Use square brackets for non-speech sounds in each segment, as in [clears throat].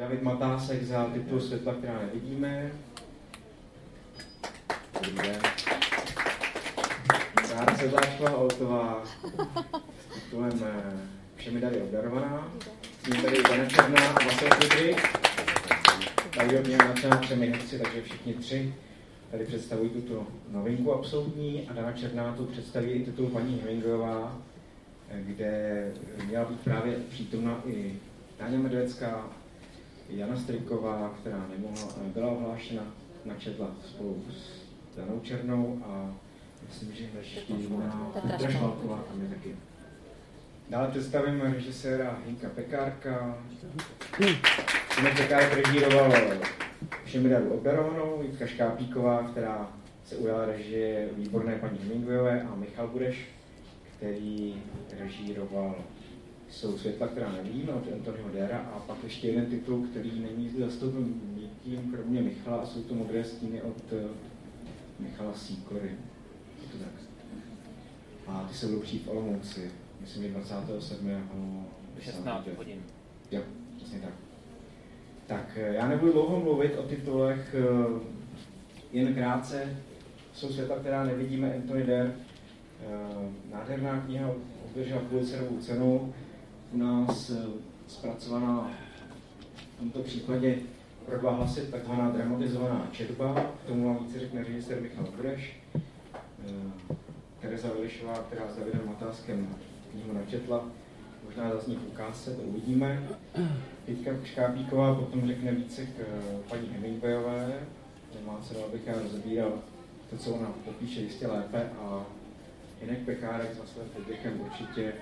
David Matásek za titul Světla, která nevidíme. Dobrý den. Sára Sedláčková Oltová s titulem eh, Všemi dary obdarovaná. S ním tady Dana Černá a Vasil Kudrik. Tady mě na třemi herci, takže všichni tři tady představují tuto novinku absolutní a Dana Černá tu představí i titul paní Hemingwayová, eh, kde měla být právě přítomna i Táňa Medvecká, Jana Striková, která nemohla, byla ohlášena, načetla spolu s Danou Černou a myslím, že ještě Petra Švalková tam je taky. Dále představím režiséra Hinka Pekárka. Hinek Pekárek režíroval Všemidaru obdarovanou, Jitka Škápíková, která se ujala režie výborné paní Hemingwayové a Michal Budeš, který režíroval jsou světla, která nevidíme od Antonio Dera a pak ještě jeden titul, který není zastoupen nikým, kromě Michala, a jsou to modré stíny od uh, Michala Sýkory. Je to tak. A ty se budou přijít v Olomouci, myslím, že 27. 16 hodin. Jo, přesně tak. Tak eh, já nebudu dlouho mluvit o titulech, eh, jen krátce. Jsou světla, která nevidíme, Anthony Der. Nádherná kniha obdržela Pulitzerovu cenu u nás eh, zpracovaná v tomto případě pro dva hlasy takzvaná dramatizovaná četba. K tomu vám více řekne režisér Michal Bureš. Eh, Tereza Velišová, která s Davidem Matáskem knihu načetla, možná zazní v ukázce, to uvidíme. Jitka Škápíková potom řekne více k eh, paní Hemingwayové. Nemá se abych já rozebíral to, co ona popíše jistě lépe a Jinek Pekárek za svým podvěchem určitě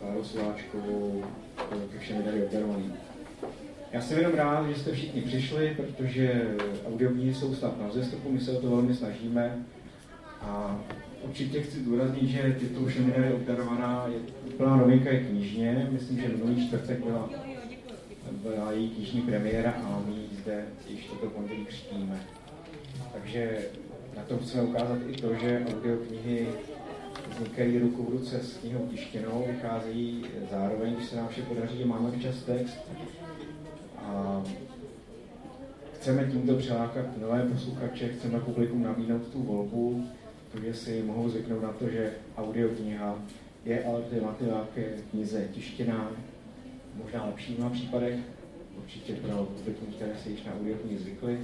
Klárou Sváčkovou, ke všem tady obdarovaný. Já jsem jenom rád, že jste všichni přišli, protože audioknihy jsou snad na vzestupu, my se o to velmi snažíme. A určitě chci zdůraznit, že titul Všemi dary obdarovaná je úplná novinka je knižně. Myslím, že minulý čtvrtek byla, byla její knižní premiéra a my ji zde již toto pondělí křtíme. Takže na tom chceme ukázat i to, že audioknihy vznikají ruku v ruce s knihou tištěnou, vycházejí zároveň, když se nám vše podaří, máme včas text. A chceme tímto přilákat nové posluchače, chceme publikum nabídnout tu volbu, protože si mohou zvyknout na to, že audiokniha je alternativa ke knize tištěná, možná lepší v případech, určitě pro publikum, které se již na audioknihy zvykly,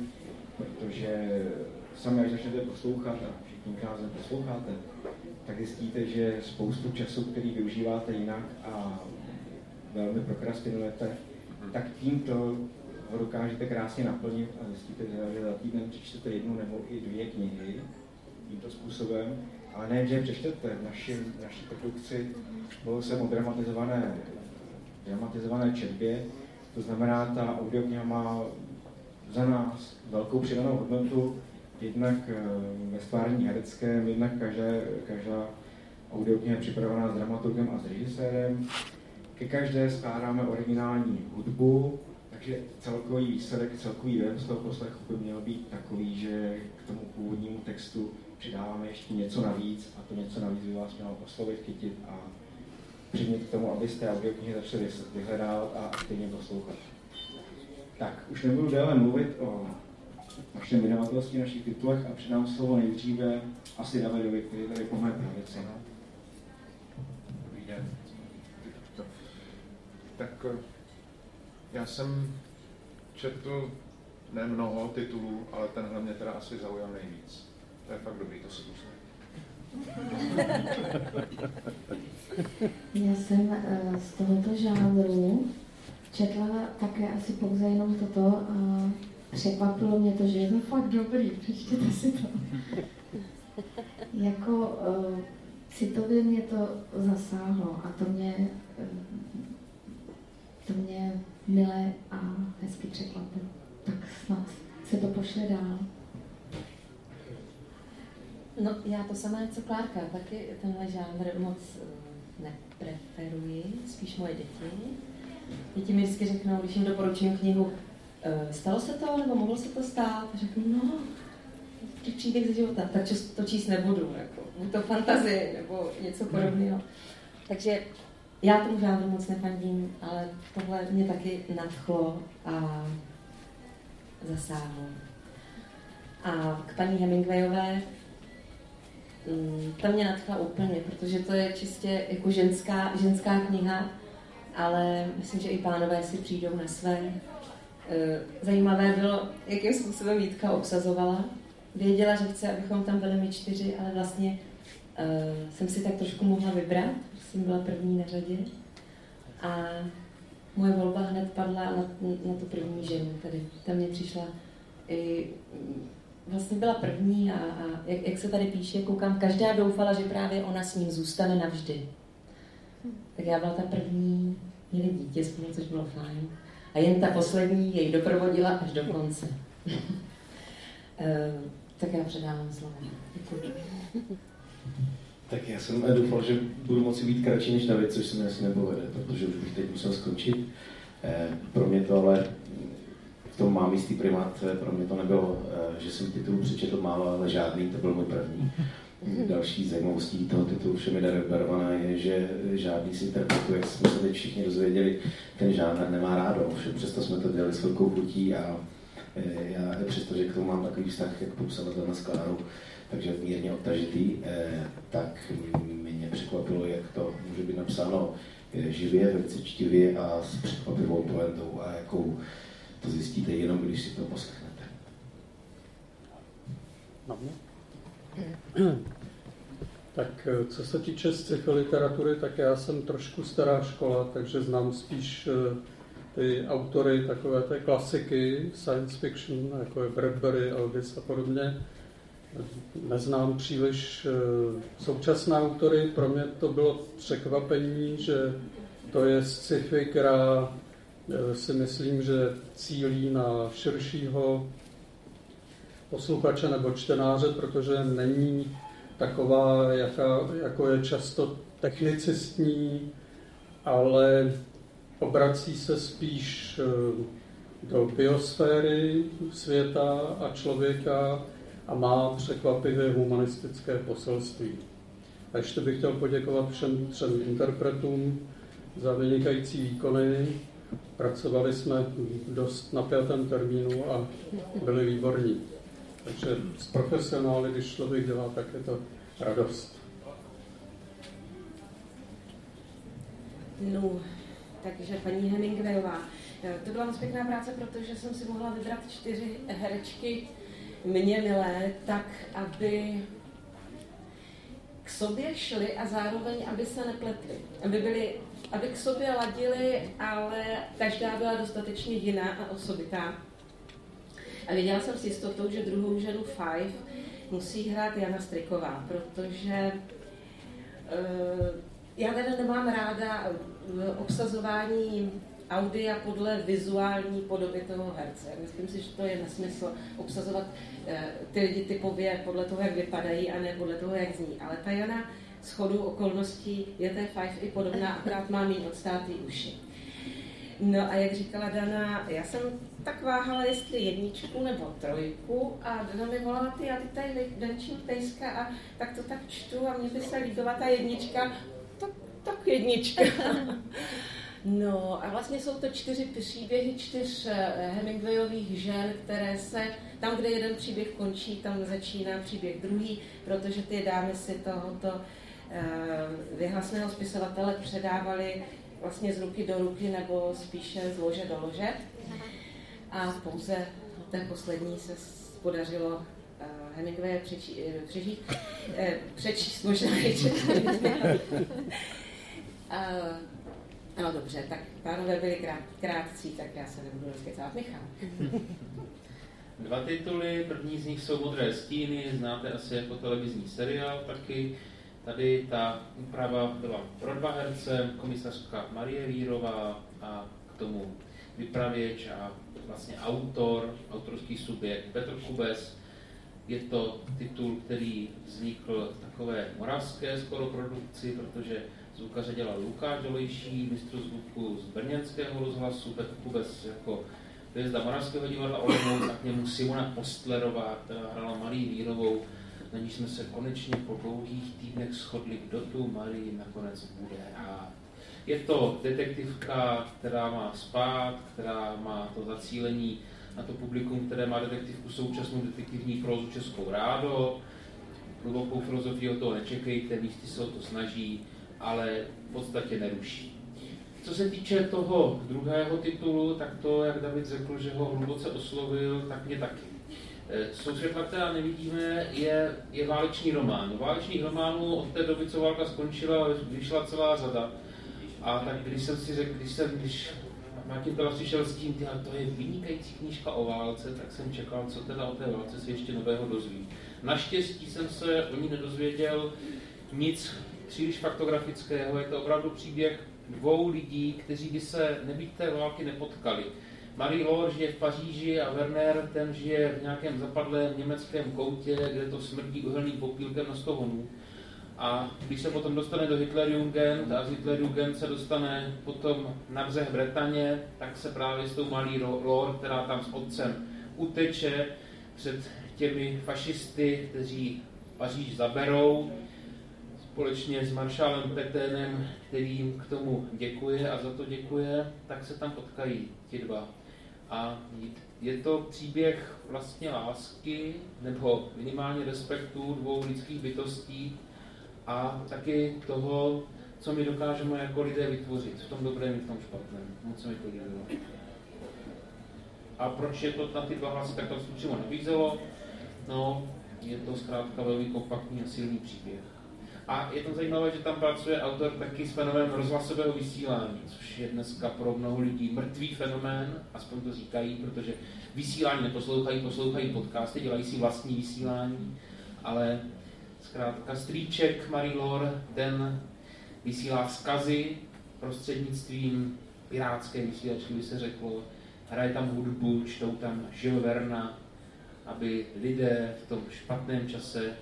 protože sami, až začnete poslouchat a všichni nás posloucháte, tak zjistíte, že spoustu času, který využíváte jinak a velmi prokrastinujete, tak tímto ho dokážete krásně naplnit a zjistíte, že za týden přečtete jednu nebo i dvě knihy tímto způsobem, ale ne, že přečtete. V naší, v naší produkci, bylo jsem o dramatizované, dramatizované četbě, to znamená, ta audiokniha má za nás velkou přidanou hodnotu, jednak eh, ve stvární hereckém, jednak každá, každá audiokniha je připravená s dramaturgem a s režisérem. Ke každé skládáme originální hudbu, takže celkový výsledek, celkový dojem z toho poslechu by měl být takový, že k tomu původnímu textu přidáváme ještě něco navíc a to něco navíc by vás mělo oslovit, chytit a přimět k tomu, abyste audioknihy začali vyhledávat a aktivně poslouchat. Tak, už nebudu déle mluvit o našem vydavatelství, našich titulech a předám slovo nejdříve asi Davidovi, který tady po mé pravici. Dobrý den. Tak eh, já jsem četl ne mnoho titulů, ale tenhle mě teda asi zaujal nejvíc. To je fakt dobrý, to si musím. Já jsem uh, z tohoto žánru četla také asi pouze jenom toto. Překvapilo mě to, že je to fakt dobrý, přečtěte si to. jako uh, citově mě to zasáhlo a to mě, uh, to mě milé a hezky překvapilo. Tak snad se to pošle dál. No, já to samé, co Klárka, taky tenhle žánr moc nepreferuji, spíš moje děti. Děti mi vždycky řeknou, když jim doporučím knihu, Eh, stalo se to, nebo mohlo se to stát? A řeknu, no, příběh ze života, tak to číst nebudu, jako, buď to fantazie, nebo něco podobného. Takže já tomu žádnou moc nefandím, ale tohle mě taky nadchlo a zasáhlo. A k paní Hemingwayové, mm, ta mě nadchla úplně, protože to je čistě jako ženská, ženská kniha, ale myslím, že i pánové si přijdou na své. E, zajímavé bylo, jakým způsobem Vítka obsazovala. Věděla, že chce, abychom tam byli my čtyři, ale vlastně uh, jsem si tak trošku mohla vybrat, jsem byla první na řadě. A moje volba hned padla na, na tu první ženu, tady. Ta mě přišla i, vlastně byla první a, a jak, jak se tady píše, koukám, každá doufala, že právě ona s ním zůstane navždy. Tak já byla ta první, měli dítě spolu, což bylo fajn. A jen ta poslední jej doprovodila až do konce. uh, [laughs] tak já předávám slovo. Děkuji. Tak já jsem doufal, že budu moci být kratší než David, což se mi asi nepovede, protože už bych teď musel skončit. Eh, pro mě to ale v tom mám jistý primát, eh, pro mě to nebylo, eh, že jsem titul přečetl málo, ale žádný, to byl můj první. Další zajímavostí toho titulu Všemi dary barvaná je, že žádný z interpretů, jak jsme se teď všichni dozvěděli, ten žánr nemá rádo. Ovšem přesto jsme to dělali s velkou chutí a já přesto, že k tomu mám takový vztah, jak popsala na Skláru, takže mírně odtažitý, eh, tak mě překvapilo, jak to může být napsáno eh, živě, velice čtivě a s překvapivou poentou a jakou to zjistíte jenom, když si to poslechnete. Tak eh, co se týče sci-fi literatury, tak já jsem trošku stará škola, takže znám spíš ty autory takové té klasiky, science fiction, jako je Bradbury, Elvis a podobně neznám příliš eh, současné autory. Pro mě to bylo překvapení, že to je sci-fi, která eh, si myslím, že cílí na širšího posluchače nebo čtenáře, protože není taková, jaká, jako je často technicistní, ale obrací se spíš eh, do biosféry světa a člověka, a má překvapivě humanistické poselství. A ještě bych chtěl poděkovat všem třem interpretům za vynikající výkony. Pracovali jsme dost napjatém termínu a byli výborní. Takže s profesionály, když člověk dělá, tak je to radost. No, takže paní Hemingwayová. To byla moc pěkná práce, protože jsem si mohla vybrat čtyři herečky, mě milé, tak aby k sobě šli a zároveň, aby se nepletli. Aby, byli, aby k sobě ladili, ale každá byla dostatečně jiná a osobitá. A věděla jsem s jistotou, že druhou ženu Five musí hrát Jana Striková, protože uh, já teda nemám ráda obsazování audia podle vizuální podoby toho herce. Myslím si, že to je nesmysl obsazovat eh, ty lidi typově podle toho, jak vypadají a ne podle toho, jak zní. Ale ta Jana s chodou okolností je té Five i podobná, akorát má méně odstátý uši. No a jak říkala Dana, já jsem tak váhala, jestli jedničku nebo trojku a Dana mi volala, ty a ty tady Denčín Pejska a tak to tak čtu a mně by se líbila ta jednička, tak, tak jednička. [laughs] No a vlastně jsou to čtyři příběhy čtyř eh, Hemingwayových žen, které se, tam, kde jeden příběh končí, tam začíná příběh druhý, protože ty dámy si tohoto eh, vyhlasného spisovatele předávali vlastně z ruky do ruky nebo spíše z lože do lože. A pouze ten poslední se podařilo uh, Hemingwaye přečí, přežít, přečíst možná i [laughs] No dobře, tak pánové byli krát, krátcí, tak já se nebudu rozkecávat. Michal. [laughs] Dva tituly, první z nich jsou Modré stíny, znáte asi jako televizní seriál taky. Tady ta úprava byla pro dva herce, komisařka Marie Vírová a k tomu vypravěč a vlastně autor, autorský subjekt Petr Kubes. Je to titul, který vznikl v takové moravské skoro produkci, protože Zvukaře dělal Lukáš Dolejší, mistr zvuku z Brněnského rozhlasu, Petr Kubes jako hvězda Moravského divadla Olomouc a k němu Simona Postlerová, která hrála Marii Vírovou, na níž jsme se konečně po dlouhých týdnech shodli, kdo tu Marii nakonec bude hrát. Je to detektivka, která má spát, která má to zacílení na to publikum, které má detektivku současnou detektivní prózu českou rádo. Hlubokou filozofii o toho nečekejte, místy se o to snaží, ale v podstatě neruší. Co se týče toho druhého titulu, tak to, jak David řekl, že ho hluboce oslovil, tak mě taky. Eh, Sousvětla, která nevidíme, je, je válečný román. Válečných románů od té doby, co válka skončila, vyšla celá řada. A tak když jsem si řekl, když jsem, když Martin teda přišel s tím, tyhle, to je vynikající knížka o válce, tak jsem čekal, co teda o té válce se ještě nového dozví. Naštěstí jsem se o ní nedozvěděl nic příliš faktografického, je to opravdu příběh dvou lidí, kteří by se nebýt té války nepotkali. Marie Laure žije v Paříži a Werner ten žije v nějakém zapadlém německém koutě, kde to smrdí uhelným popílkem na 100 honů. A když se potom dostane do Hitlerjugend a z Hitlerjugend se dostane potom na břeh Bretaně, tak se právě s tou malý Lord, která tam s otcem uteče před těmi fašisty, kteří Paříž zaberou, společně s maršálem Peténem, který jim k tomu děkuje a za to děkuje, tak se tam potkají ti dva. A je to příběh vlastně lásky, nebo minimálně respektu dvou lidských bytostí, a taky toho, co my dokážeme jako lidé vytvořit v tom dobrém i v tom špatném. Moc se mi to líbilo. A proč je to na ty dva hlasy takto stručně nabízelo? No, je to zkrátka velmi kompaktní a silný příběh. A je to zajímavé, že tam pracuje autor taky s fenoménem rozhlasového vysílání, což je dneska pro mnoho lidí mrtvý fenomén, aspoň to říkají, protože vysílání neposlouchají, poslouchají podcasty, dělají si vlastní vysílání, ale Zkrátka strýček Marie-Laure, ten vysílá vzkazy prostřednictvím pirátské vysílačky, by se řeklo. Hraje tam hudbu, čtou tam Žil Verna, aby lidé v tom špatném čase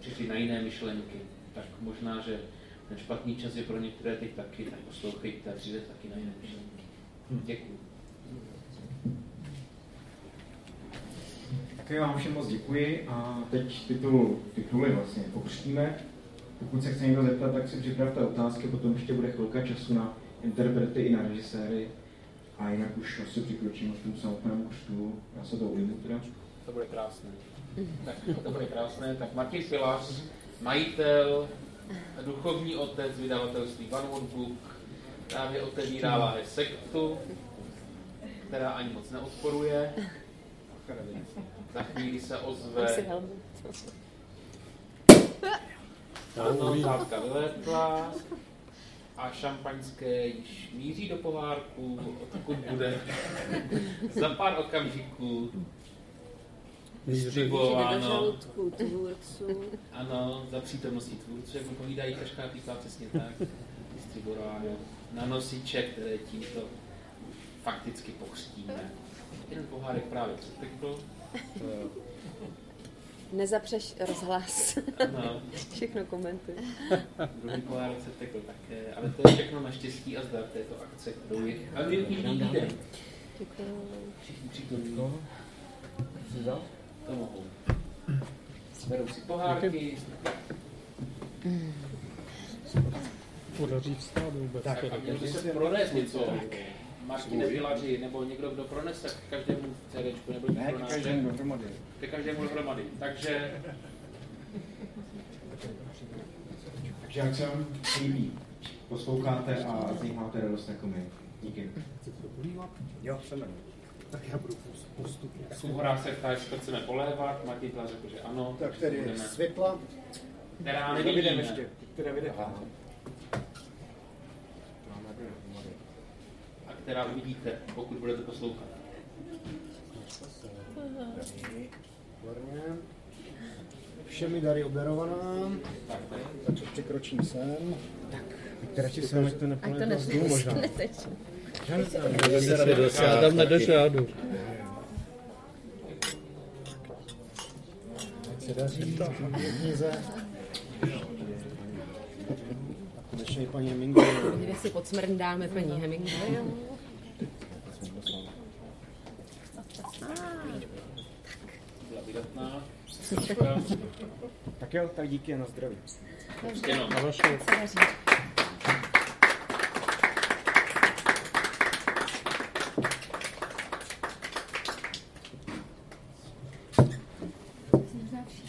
přišli na jiné myšlenky. Tak možná, že ten špatný čas je pro některé teď taky, tak poslouchejte a přijde taky na jiné myšlenky. Děkuji. Tak vám všem moc děkuji a teď titul, tituly vlastně pokřtíme. Pokud se chce někdo zeptat, tak si připravte otázky, potom ještě bude chvilka času na interprety i na režiséry a jinak už asi přikročíme k tomu samotnému křtu. Já se to ujmu teda. To bude krásné. Tak, to bude krásné. Tak Martin Filař, majitel, duchovní otec vydavatelství One World Book, právě otevírá sektu, která ani moc neodporuje. Za chvíli se ozve... Ano, zátka vylétla a šampaňské již míří do pohárku, odkud bude za pár okamžiků distribuováno. Ano, za přítomností tvůrců, jak povídají, každá písá přesně tak, distribuováno na nosiče, které tímto fakticky pokřtíme. Jeden pohárek právě přetekl, [laughs] Nezapřeš rozhlas. No. [laughs] všechno komentuj. Druhý pohár se tekl také, ale to je všechno naštěstí a zdar této akce, kterou je a den. Děkuji. Všichni přítomní. To mohou. Berou si pohárky. Podaří vstát vůbec. Tak, a měl by se pronést něco. Martin Pilaři, nebo někdo, kdo pronese k každému CD, nebo ne, k každému dohromady. Ke každému dohromady. Takže... Takže jak se vám líbí, posloucháte a z nich máte radost jako my. Díky. Jo, jsem Tak já budu postupně. Souhra se ptá, jestli chceme polévat, Martin Pilař řekl, že ano. Tak tedy světla. Která nevidíme. ještě. Které vidíme. která uvidíte, pokud budete poslouchat. Výborně. Všemi dary oberovaná. Tak, Tak překročím sem. Tak. Radši ať to Ať to nepolete z možná. neteče. Já tam nedošádu. Ať se daří. Konečně paní Hemingway. Někde si podsmrndáme paní Hemingway. Tak jo, tak díky a na zdraví. Na vaše. Se daří.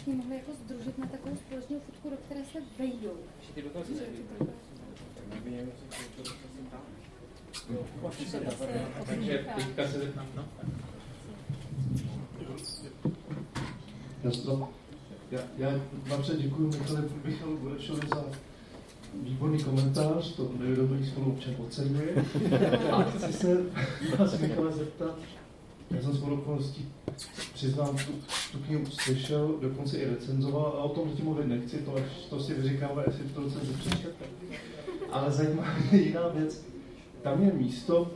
vlastně mohli jako združit na takovou společnou fotku, do které se vejdou. Ty dotazy Takže teďka se zeptám, no. Já, já vám se děkuji Michale, Michalu Burečovi za výborný komentář, to nevědomí spolu občas oceňuje. [laughs] A chci se vás Michale zeptat, já jsem shodou okolností přiznám, tu, tu knihu slyšel, dokonce i recenzoval, a o tom zatím mluvit nechci, to, až, to si vyříkáme, jestli to recenzi přečtete. Ale zajímá mě jiná věc. Tam je místo,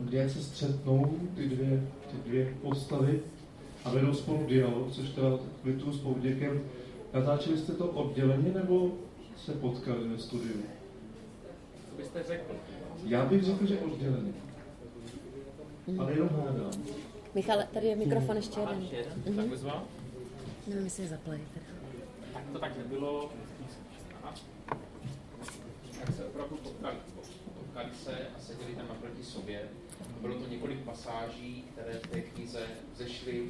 kde se střetnou ty dvě, ty dvě postavy a vedou spolu dialog, což teda kvituju s povděkem. Natáčeli jste to odděleně nebo se potkali ve studiu? Co byste řekl? Já bych řekl, že odděleně. Ale jenom hádám. Michale, tady je mikrofon ještě jeden. Mhm. Tak vyzval? Nevím, jestli je zaplay. teda. Tak to tak nebylo. Tak se opravdu potkali. Potkali se a seděli tam naproti sobě. Bylo to několik pasáží, které v té knize zešly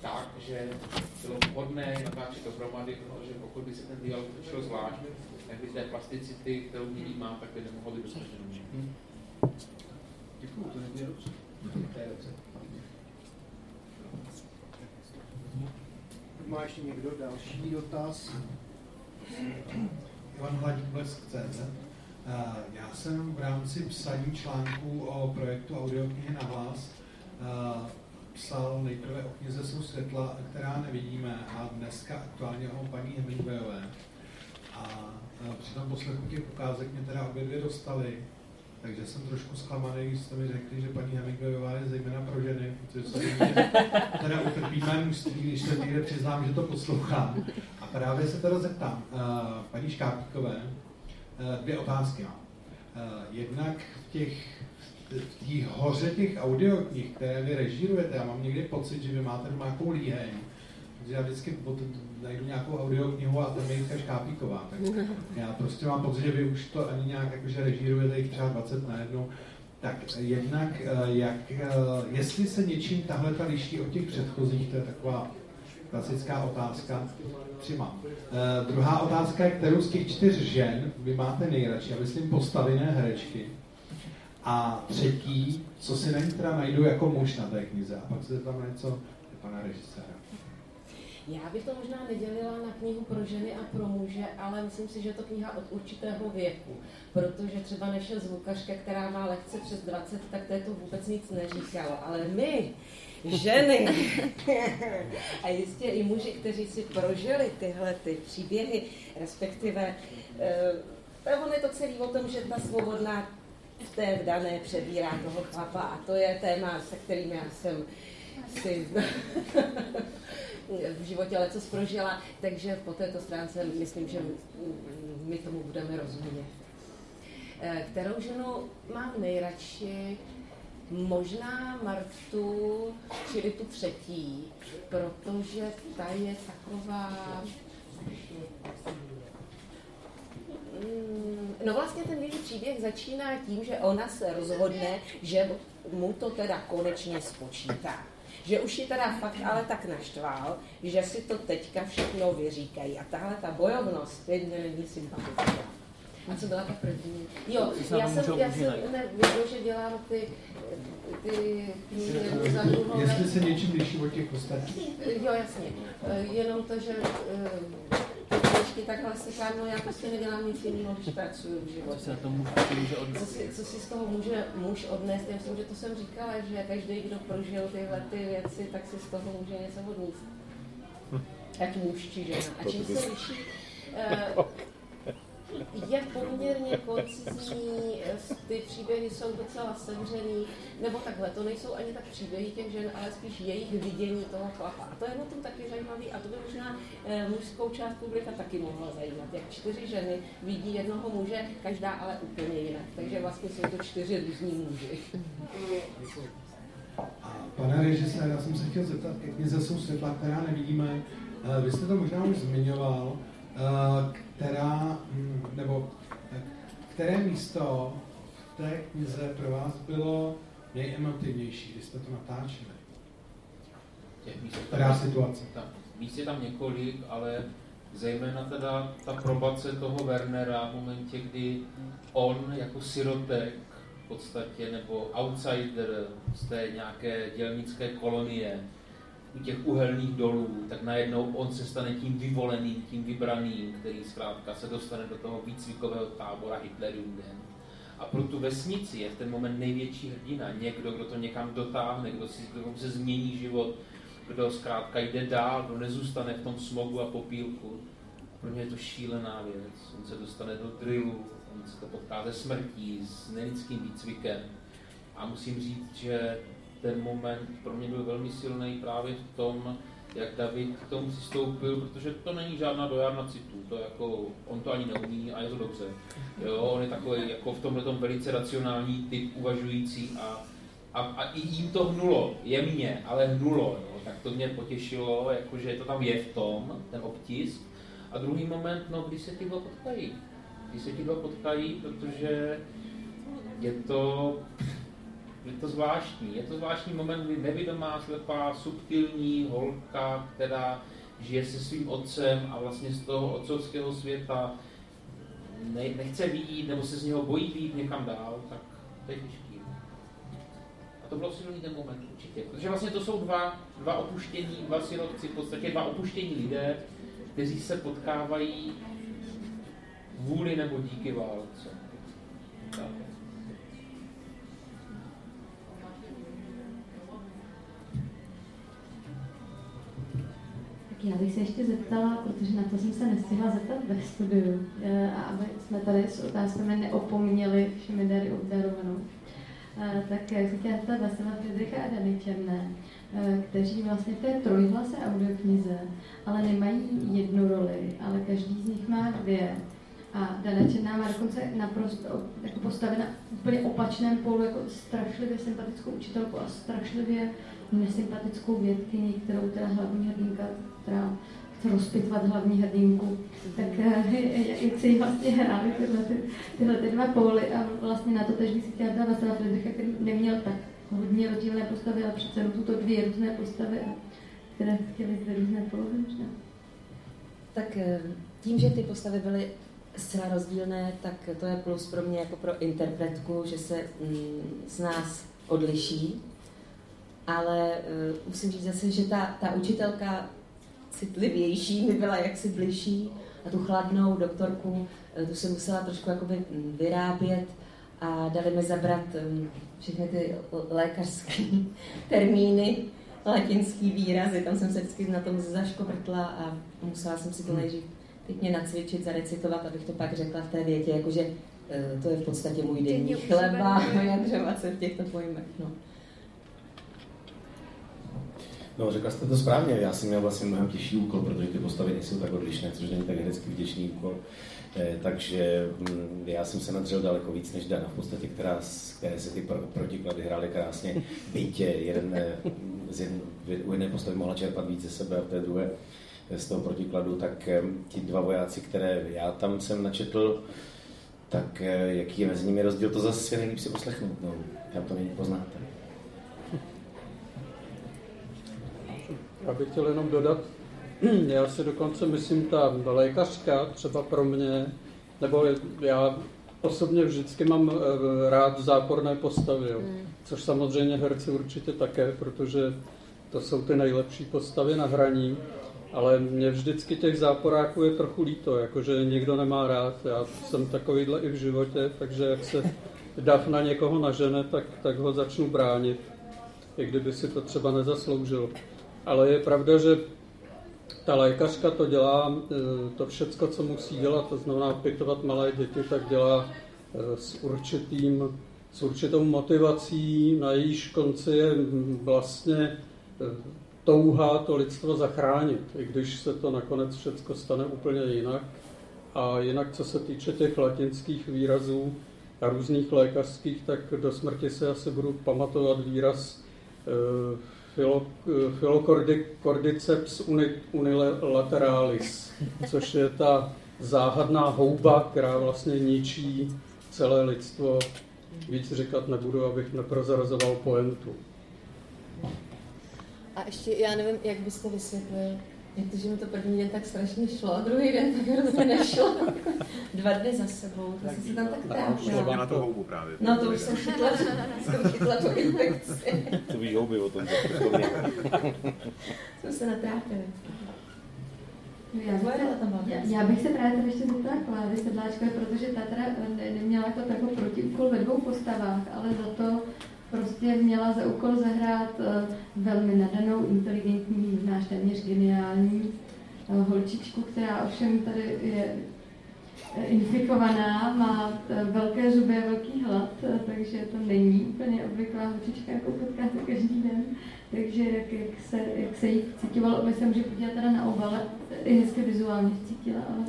tak, že bylo vhodné natáčet dohromady, protože pokud by se ten dialog točil zvlášť, tak by té plasticity, kterou nyní má, tak by nemohlo být dosaženo. Děkuju, to je dobře. To je dobře. Má ještě někdo další dotaz? Ivan Hladík Blesk.cz Eh, Já jsem v rámci psaní článků o projektu Audioknihy na hlas eh, psal nejprve o knize Jsou světla, která nevidíme a dneska aktuálně o paní Hemingwayové. A eh, při tom poslechu těch ukázek mě teda obě dvě dostaly, takže jsem trošku zklamaný, když jste mi řekli, že paní Hemingwayová je zejména pro ženy, protože se teda utrpí mé mužství, když se někde přiznám, že to poslouchám. A právě se teda zeptám, paní Škápíkové, dvě otázky mám. Uh, jednak v těch v té hoře těch audioknih, které vy režírujete, já mám někdy pocit, že vy máte doma nějakou líheň, protože já vždycky najdu nějakou audioknihu a tam je Jitka Škápíková. Tak [laughs] já prostě mám pocit, že vy už to ani nějak jakože režírujete jich třeba 20 na jednu. Tak jednak, eh, jak, eh, jestli se něčím tahle ta liší od těch předchozích, to je taková klasická otázka. Tři mám. Uh, druhá otázka je, kterou z těch čtyř žen vy máte nejradši, já myslím postavené herečky. A třetí, co si na ní teda najdu jako muž na té knize. A pak se tam na něco pana režiséra. Já bych to možná nedělila na knihu pro ženy a pro muže, ale myslím si, že je to kniha od určitého věku. Protože třeba je zvukařka, která má lehce přes 20, tak to vůbec nic neříkalo. Ale my, ženy, [laughs] a jistě i muži, kteří si prožili tyhle ty příběhy, respektive, eh, ono je to celý o tom, že ta svobodná v té vdané přebírá toho chlapa a to je téma, se kterým já jsem si [laughs] v životě leco prožila, takže po této stránce myslím, že my tomu budeme rozumět. Eh, Kterou ženu mám nejradši? Možná Martu, čili tu třetí, protože ta je taková... Mm, No vlastně ten její příběh začíná tím, že ona se rozhodne, že mu to teda konečně spočítá. Že už ji teda fakt ale tak naštval, že si to teďka všechno vyříkají. A tahle ta bojovnost mě není sympatická. A co byla ta první? Jo, já jsem, já jsem ne, věděl, že dělám ty, ty knihy za druhou. Jestli se něčím liší od těch ostatních. Jo, jasně. Eh, Jenom to, že eh, ty knížky takhle se no já prostě nedělám nic jiného, když pracuju v životě. Co si, co si z toho může muž odnést? Já myslím, že to jsem říkala, že každý, kdo prožil tyhle ty věci, tak si z toho může něco odnést. Ať muž či žena. A čím se liší? [laughs] Eh, je poměrně koncizní, ty příběhy jsou docela sevřený, nebo takhle, to nejsou ani tak příběhy těch žen, ale spíš jejich vidění toho chlapa. A to je na tom taky zajímavý a to by možná eh, mužskou část publika taky mohlo zajímat. Jak čtyři ženy vidí jednoho muže, každá ale úplně jinak. Takže vlastně jsou to čtyři různí muži. Pane režisér, já jsem se chtěl zeptat, ke knize jsou světla, která nevidíme. Eh, Vy jste to možná už zmiňoval, která, hm, nebo eh, které místo v té knize pro vás bylo nejemotivnější, když jste to natáčeli? Těch míst, Která situace? Ta Míst je tam několik, ale zejména teda ta probace toho Wernera v momentě, kdy on jako sirotek v podstatě, nebo outsider z té nějaké dělnické kolonie, u těch uhelných dolů, tak najednou on se stane tím vyvoleným, tím vybraným, který zkrátka se dostane do toho výcvikového tábora Hitlerjugend. A pro tu vesnici je v ten moment největší hrdina. Někdo, kdo to někam dotáhne, kdo si kdo se změní život, kdo zkrátka jde dál, kdo nezůstane v tom smogu a popílku. Pro mě je to šílená věc. On se dostane do drillu, on se to potká ze smrtí, s nelidským výcvikem. A musím říct, že ten moment pro mě byl velmi silný právě v tom, jak David k tomu přistoupil, protože to není žádná dojárna citů, to jako, on to ani neumí a je to dobře. Jo, on je takový jako v tomhle velice racionální typ uvažující a, a, a i jim to hnulo, jemně, ale hnulo, jo, tak to mě potěšilo, jakože to tam je v tom, ten obtisk. A druhý moment, no, když se ty dva potkají. Když se ti dva potkají, protože je to, je to zvláštní. Je to zvláštní moment, kdy nevědomá, slepá, subtilní holka, která žije se svým otcem a vlastně z toho otcovského světa ne, nechce vidět, nebo se z něho bojí být někam dál, tak to je těžký. A to bylo silný ten moment určitě. Protože vlastně to jsou dva, dva opuštění, dva sirotci, v podstatě dva opuštění lidé, kteří se potkávají vůli nebo díky válce. Tak. Já bych se ještě zeptala, protože na to jsem se nestihla zeptat ve studiu, eh, a aby jsme tady s otázkami neopomněli všemi dary obdarovanou. Eh, tak se chtěla zeptat Vasila Friedricha a Dany Černé, eh, kteří vlastně v té trojhlase audioknize, ale nemají jednu roli, ale každý z nich má dvě. A Dana Černá má dokonce naprosto jako postavena úplně opačném polu, jako strašlivě sympatickou učitelku a strašlivě nesympatickou vědkyni, kterou teda hlavní hrdinka která chce rozpitvat hlavní hrdinku, tak eh, [laughs] jak si ji vlastně hráli tyhle, ty, tyhle ty dva póly a vlastně na to tež bych si chtěla dát Vasila Friedricha, který neměl tak hodně rozdílné postavy, ale přece jenom to dvě různé postavy, které chtěly dvě různé polovy možná. Tak eh, tím, že ty postavy byly zcela rozdílné, tak to je plus pro mě jako pro interpretku, že se mm, z nás odliší. Ale uh, musím říct zase, že ta, ta učitelka citlivější mi byla jaksi bližší a tu chladnou doktorku, eh, tu jsem musela trošku jakoby mm, vyrábět a dali mi zabrat mm, všechny ty lékařské [laughs] termíny, latinský výrazy, tam jsem se vždycky na tom zaškoprtla a musela jsem si to nejdřív pěkně nacvičit, zarecitovat, abych to pak řekla v té větě, jakože eh, to je v podstatě můj denní chleba, [laughs] vyjadřovat se v těchto pojmech. No. No, řekla jste to správně. Já jsem měl vlastně mnohem těžší úkol, protože ty postavy nejsou tak odlišné, což není tak herecky vděčný úkol. Eh, takže hm, já jsem se nadřel daleko víc než Dana, v podstatě, která, které se ty pro, protiklady hrály krásně. Bytě, jeden, eh, z jedn, u jedné postavy mohla čerpat víc ze sebe a v té druhé eh, z toho protikladu, tak ti dva vojáci, které já tam jsem načetl, tak jaký je mezi nimi rozdíl, to zase nejlíp si poslechnout. No, já to není poznáte. Já bych chtěl jenom dodat, [clears throat] já si dokonce myslím, ta lékařka třeba pro mě, nebo já osobně vždycky mám eh, rád záporné postavy, jo. Hmm. což samozřejmě herci určitě také, protože to jsou ty nejlepší postavy na hraní, ale mě vždycky těch záporáků je trochu líto, jakože někdo nemá rád, já jsem takovýhle i v životě, takže jak se dav na někoho nažene, tak, tak ho začnu bránit, i kdyby si to třeba nezasloužil. Ale je pravda, že ta lékařka to dělá, e, to všecko, co musí dělat, to znamená pitovat malé děti, tak dělá e, s, určitým, s určitou motivací, na jejíž konci je vlastně e, touha to lidstvo zachránit, i když se to nakonec všecko stane úplně jinak. A jinak, co se týče těch latinských výrazů a různých lékařských, tak do smrti se asi budu pamatovat výraz Filocordyceps unilateralis, což je ta záhadná houba, která vlastně ničí celé lidstvo. Víc říkat nebudu, abych neprozrazoval poentu. A ještě, já nevím, jak byste vysvětlil Jak to, že mi to první den tak strašně šlo a druhý den tak hrozně nešlo. [laughs] Dva dny za sebou, to jsem se tam tak trápila. na to houbu právě. No to už jsem chytla, [laughs] jsem chytla tu infekci. To ví houby o tom. [laughs] Jsme se natrápili. Já bych, se, já, já bych se právě tady ještě zeptala Klávy Sedláčkové, protože ta teda ne, neměla jako takový protiúkol ve dvou postavách, ale za to prostě měla za úkol zahrát uh, velmi nadanou, inteligentní, možná téměř geniální uh, holčičku, která ovšem tady je eh, infikovaná, má velké zuby a velký hlad, takže to není úplně obvyklá holčička, jako potkáte každý den. Takže jak, jak, se, jak se jí cítilo, my se může podívat teda na obale, i hezky vizuálně cítila, ale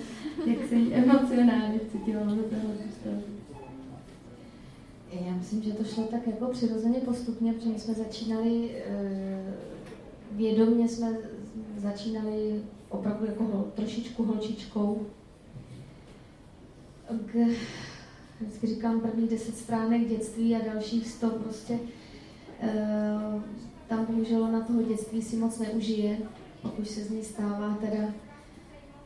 jak se jí emocionálně cítila téhle postavy. Já myslím, že to šlo tak jako přirozeně postupně, protože jsme začínali, eh, vědomně jsme začínali opravdu jako hol, trošičku holčičkou. K, vždycky říkám prvních deset stránek dětství a dalších sto prostě eh, tam bohužel na toho dětství si moc neužije, pak už se z ní stává teda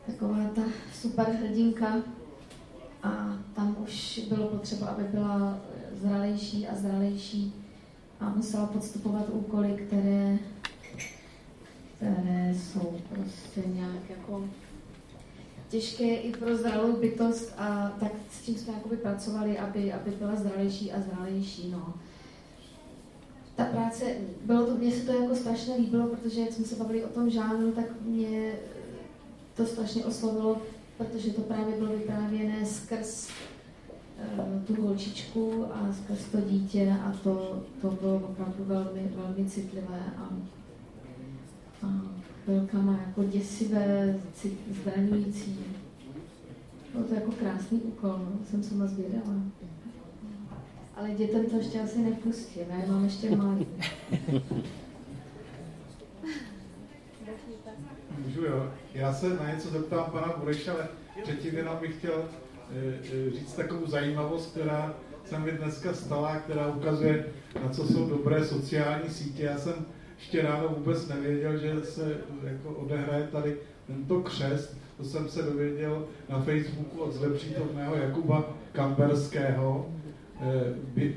taková ta super hrdinka a tam už bylo potřeba, aby byla zralejší a zralejší a musela podstupovat úkoly, které, které jsou prostě nějak jako těžké i pro zralou bytost a tak s tím jsme jakoby pracovali, aby, aby byla zralejší a zralejší. No ta práce, bylo to, mně se to jako strašně líbilo, protože jak jsme se bavili o tom žánru, tak mě to strašně oslovilo, protože to právě bylo vyprávěné skrz tu holčičku a skrz to dítě a to, to bylo opravdu velmi, velmi citlivé a, a chvilkama jako děsivé, zraňující. Bylo to jako krásný úkol, no. jsem se moc zvědala. Ale dětem to ještě asi nepustím, já mám ještě malý. Můžu jo. Já se na něco zeptám pana Bureša, ale předtím jenom bych chtěl říct takovou zajímavost, která se mi dneska stala, která ukazuje, na co jsou dobré sociální sítě. Já jsem ještě ráno vůbec nevěděl, že se jako odehraje tady tento křest. To jsem se dověděl na Facebooku od zle přítomného Jakuba Kamberského, Eh,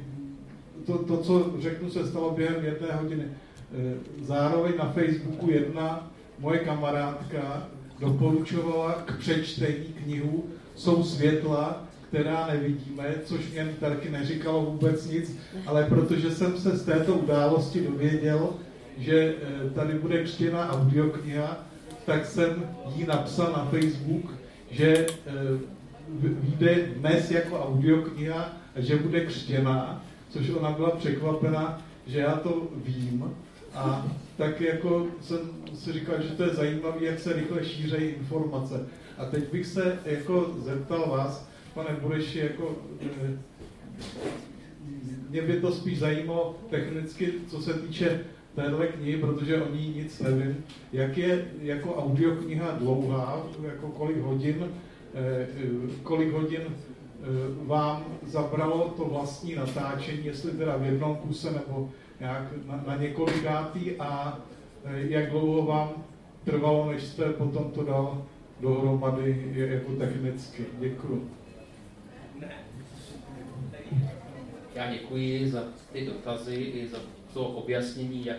to, to, co řeknu, se stalo během jedné hodiny. Eh, zároveň na Facebooku jedna moje kamarádka doporučovala k přečtení knihu Jsou světla, která nevidíme, což mě taky neříkalo vůbec nic, ale protože jsem se z této události dověděl, že eh, tady bude křtěna audiokniha, tak jsem jí napsal na Facebook, že vyjde dnes jako audiokniha že bude křtěná, což ona byla překvapena, že já to vím. A tak jako jsem si říkal, že to je zajímavé, jak se rychle šířejí informace. A teď bych se jako zeptal vás, pane Bureši, jako eh, mě by to spíš zajímalo technicky, co se týče téhle knihy, protože o ní nic nevím. Jak je jako audiokniha dlouhá, jako kolik hodin, eh, kolik hodin Eh, vám zabralo to vlastní natáčení, jestli teda v jednom kuse nebo nějak na, na několikátý a eh, jak dlouho vám trvalo, než jste potom to dal dohromady jako technicky. Děkuji. Já děkuji za ty dotazy i za to objasnění, jak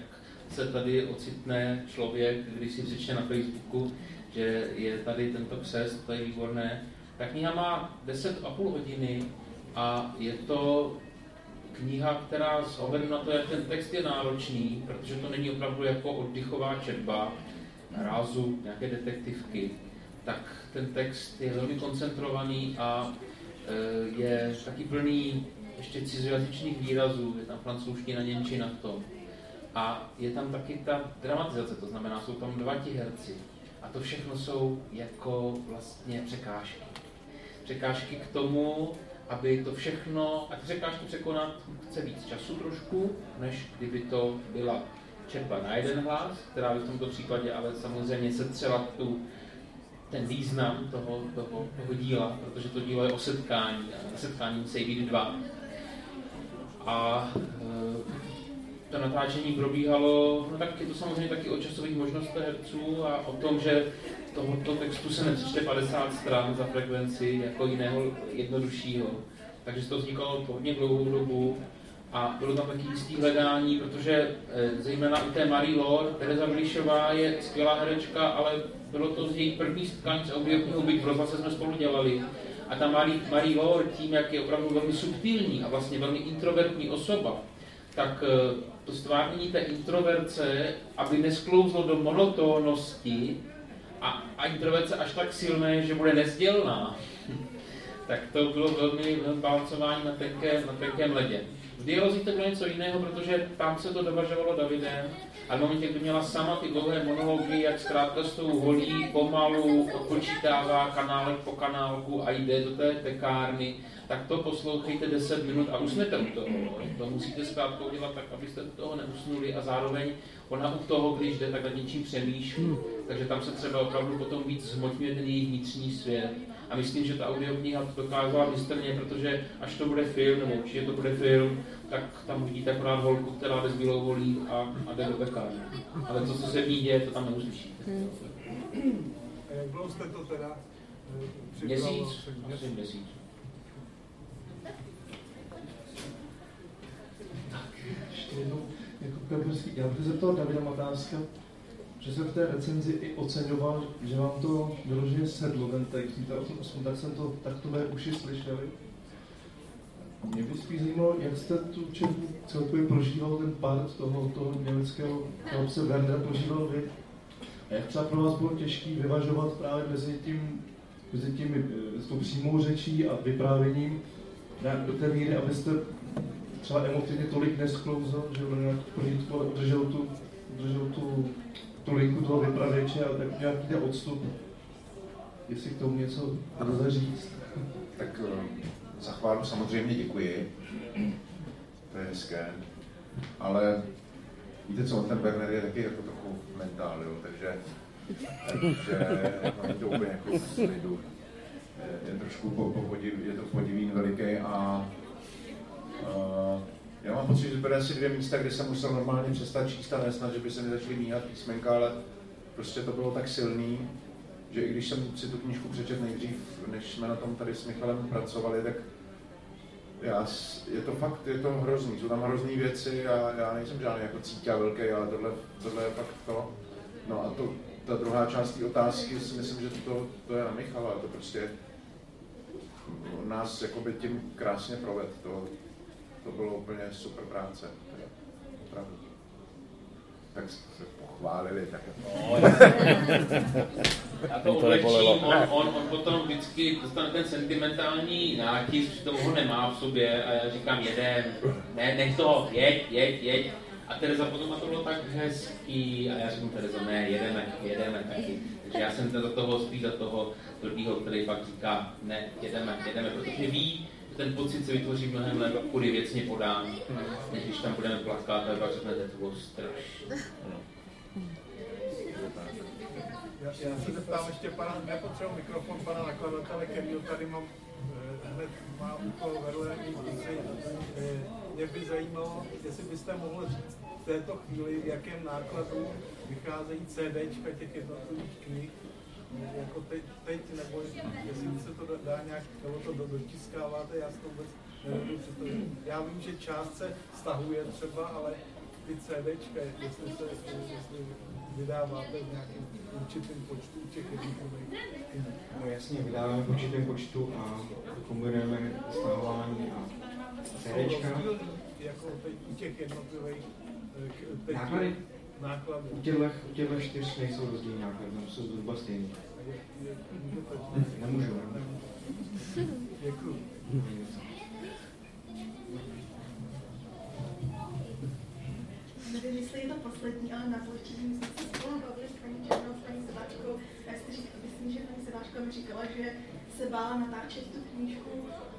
se tady ocitne člověk, když si přečte na Facebooku, že je tady tento křest, to je výborné. Ta kniha má 10,5 hodiny a je to kniha, která s ohledem na to, jak ten text je náročný, protože to není opravdu jako oddychová četba, rázu, nějaké detektivky, tak ten text je velmi koncentrovaný a e, je taky plný ještě cizojazyčných výrazů, je tam francouzština, němčina v tom. A je tam taky ta dramatizace, to znamená, jsou tam dva ti herci. A to všechno jsou jako vlastně překážky překážky k tomu, aby to všechno, a ty překážky překonat chce víc času trošku, než kdyby to byla četba na jeden hlas, která by v tomto případě ale samozřejmě setřela tu, ten význam toho, toho, toho díla, protože to dílo je o setkání, a na setkání musí být dva. A e, to natáčení probíhalo, no tak je to samozřejmě taky o časových možnostech herců a o tom, že tohoto textu se nepřečte 50 stran za frekvenci jako jiného jednoduššího. Takže to vznikalo po hodně dlouhou dobu a bylo tam taky jistý hledání, protože e, zejména u té Marie Lore, Tereza Vlišová je skvělá herečka, ale bylo to z její první setkání s audioknihou, byť v jsme spolu dělali. A ta Marie, Marie Lore tím, jak je opravdu velmi subtilní a vlastně velmi introvertní osoba, tak e, to stvárnění té introverce, aby nesklouzlo do monotónnosti a, a introverce až tak silné, že bude nezdělná, [laughs] tak to bylo velmi, balancování na tenkém, na tenkém ledě. V dialozích to bylo něco jiného, protože tam se to dovažovalo Davidem, a v momentě, kdy měla sama ty dlouhé monology, jak zkrátka s tou holí pomalu odpočítává kanálek po kanálku a jde do té tekárny, tak to poslouchejte 10 minut a usnete u toho. To musíte zkrátka udělat tak, abyste u toho neusnuli a zároveň ona u toho, když jde, tak nad něčím přemýšlí. Takže tam se třeba opravdu potom víc zhmotňuje ten její vnitřní svět. A myslím, že ta audiokniha to dokázala mistrně, protože až to bude film, nebo určitě to bude film, tak tam vidíte akorát holku, která jde s bílou volí a, a jde do pekárny. Ale to, co se v ní děje, to tam neuslyšíte. Hmm. Jak dlouho jste to teda eh, Měsíc, asi měsíc. ještě jednou, jako já bych se zeptal Davida Matáska, že jsem v té recenzi i oceňoval, že vám to vyloženě sedlo, ten text, víte o tom aspoň, tak jsem to, tak to mé uši slyšeli. Mě by spíš zajímalo, jak jste tu četbu celkově prožíval ten part toho, toho německého chlapce Wernera prožíval vy. A jak třeba pro vás bylo těžké vyvažovat právě mezi tím, mezi tím, s tou přímou řečí a vyprávěním, do té míry, abyste třeba emotivně tolik nesklouzl, že on nějak udržel tu, udržel tu, tu linku toho vypravěče a tak nějaký ten odstup. Jestli k tomu něco lze říct. Tak eh, za chválu samozřejmě děkuji. To je hezké. Ale víte co, ten Werner je taky jako trochu mentál, jo, takže, takže to úplně jako slidu. Je, je trošku po, po podiv, je to podivín veliký a Uh, já mám pocit, že byly asi dvě místa, kde jsem musel normálně přestat číst a nesnad, že by se mi začaly míhat písmenka, ale prostě to bylo tak silný, že i když jsem si tu knížku přečet nejdřív, než jsme na tom tady s Michalem pracovali, tak já, je to fakt, je to hrozný, jsou tam hrozný věci a já nejsem žádný jako cítě velký, ale tohle, tohle je fakt to. No a to, ta druhá část té otázky si myslím, že to, to je na Michala, to prostě nás jakoby tím krásně proved. To, to bylo úplně super práce. opravdu. Tak se pochválili. Tak no, já to odlečím, on, on, on potom vždycky dostane ten sentimentální nátisk, že toho nemá v sobě a já říkám jedem, ne, nech to, jeď, jeď, jeď. A Tereza potom a to bylo tak hezký a já říkám Terezo, ne, jedeme, jedeme taky. Takže já jsem za toho spíš za toho druhého, který pak říká, ne, jedeme, jedeme, protože ví, ten pocit se vytvoří mnohem lépe, kudy věcně podán, než když tam budeme plakat a pak řeknete, to bylo strašné. Já, já se zeptám ještě pana, nepotřebuji mikrofon pana nakladatele Kemil, tady mám eh, hned má úkol vedle eh, Mě by zajímalo, jestli byste mohl říct v této chvíli, v jakém nákladu vycházejí CDčka těch jednotlivých knih, jako teď, teď nebo jestli se to dá nějak, nebo to dotiskáváte, já si to vůbec nevím představit. Já vím, že část se stahuje třeba, ale ty CDčka, jestli se jestli vydáváte v nějakém určitém počtu těch jednotlivých No jasně, vydáváme v určitém počtu a kombinujeme stahování a CDčka. Jako teď u těch jednotlivých eh, náklady? U těchto, u těchto čtyř nejsou rozdílní náklady, tam jsou zhruba stejné. Nemůžu. Děkuji. Nevím, jestli je to poslední, ale na zločině my jsme se spolu bavili s paní Černou, s paní Seváčkou. Já si říkala, myslím, že paní Seváčka mi říkala, že se bála natáčet tu knížku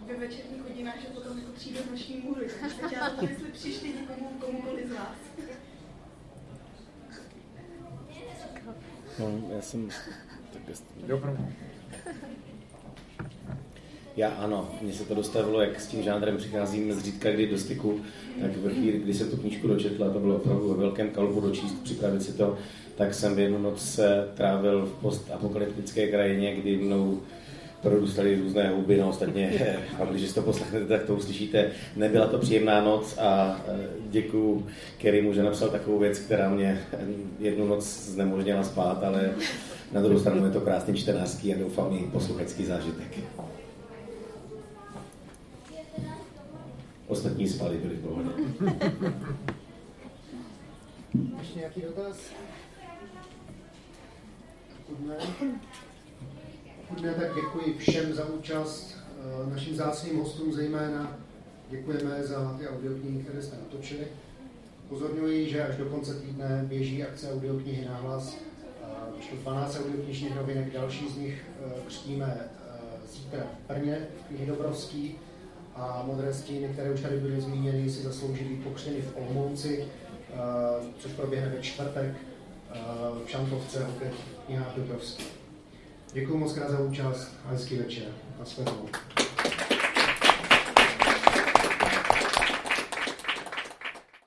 ve večerních hodinách, že potom jako přijde z noční můry. Tak chtěla to, jestli přišli někomu, komukoliv z vás. No, já jsem... Tak Já ano, mně se to dostavilo, jak s tím žánrem přicházím zřídka kdy do styku, tak ve chvíli, kdy jsem tu knížku dočetla, to bylo opravdu ve velkém kalbu dočíst, připravit si to, tak jsem v jednu noc trávil v postapokalyptické krajině, kdy mnou produstali různé houby, no ostatně, [laughs] a když si to poslechnete, tak to uslyšíte. Nebyla to příjemná noc a e, děkuju Kerrymu, že napsal takovou věc, která mě jednu noc znemožnila spát, ale na druhou stranu je to krásný čtenářský a doufám i posluchačský zážitek. Ostatní spali byli v pohodě. Ještě nějaký dotaz? [clears throat] Ne, pokud ne, tak děkuji všem za účast, eh, našim zácným hostům zejména. Děkujeme za ty audioknihy, které jste natočili. Pozorňuji, že až do konce týdne běží akce audioknihy na hlas. Vyšlo 12 audioknižních novinek, další z nich eh, křtíme eh, zítra v Brně, v knihy Dobrovský a modré stíny, které už tady byly zmíněny, si zaslouží být pokřtěny v Olomouci, což proběhne ve čtvrtek v Šantovce, opět v knihách Dobrovský. Děkuji moc krát za účast a hezký večer. Naschledanou.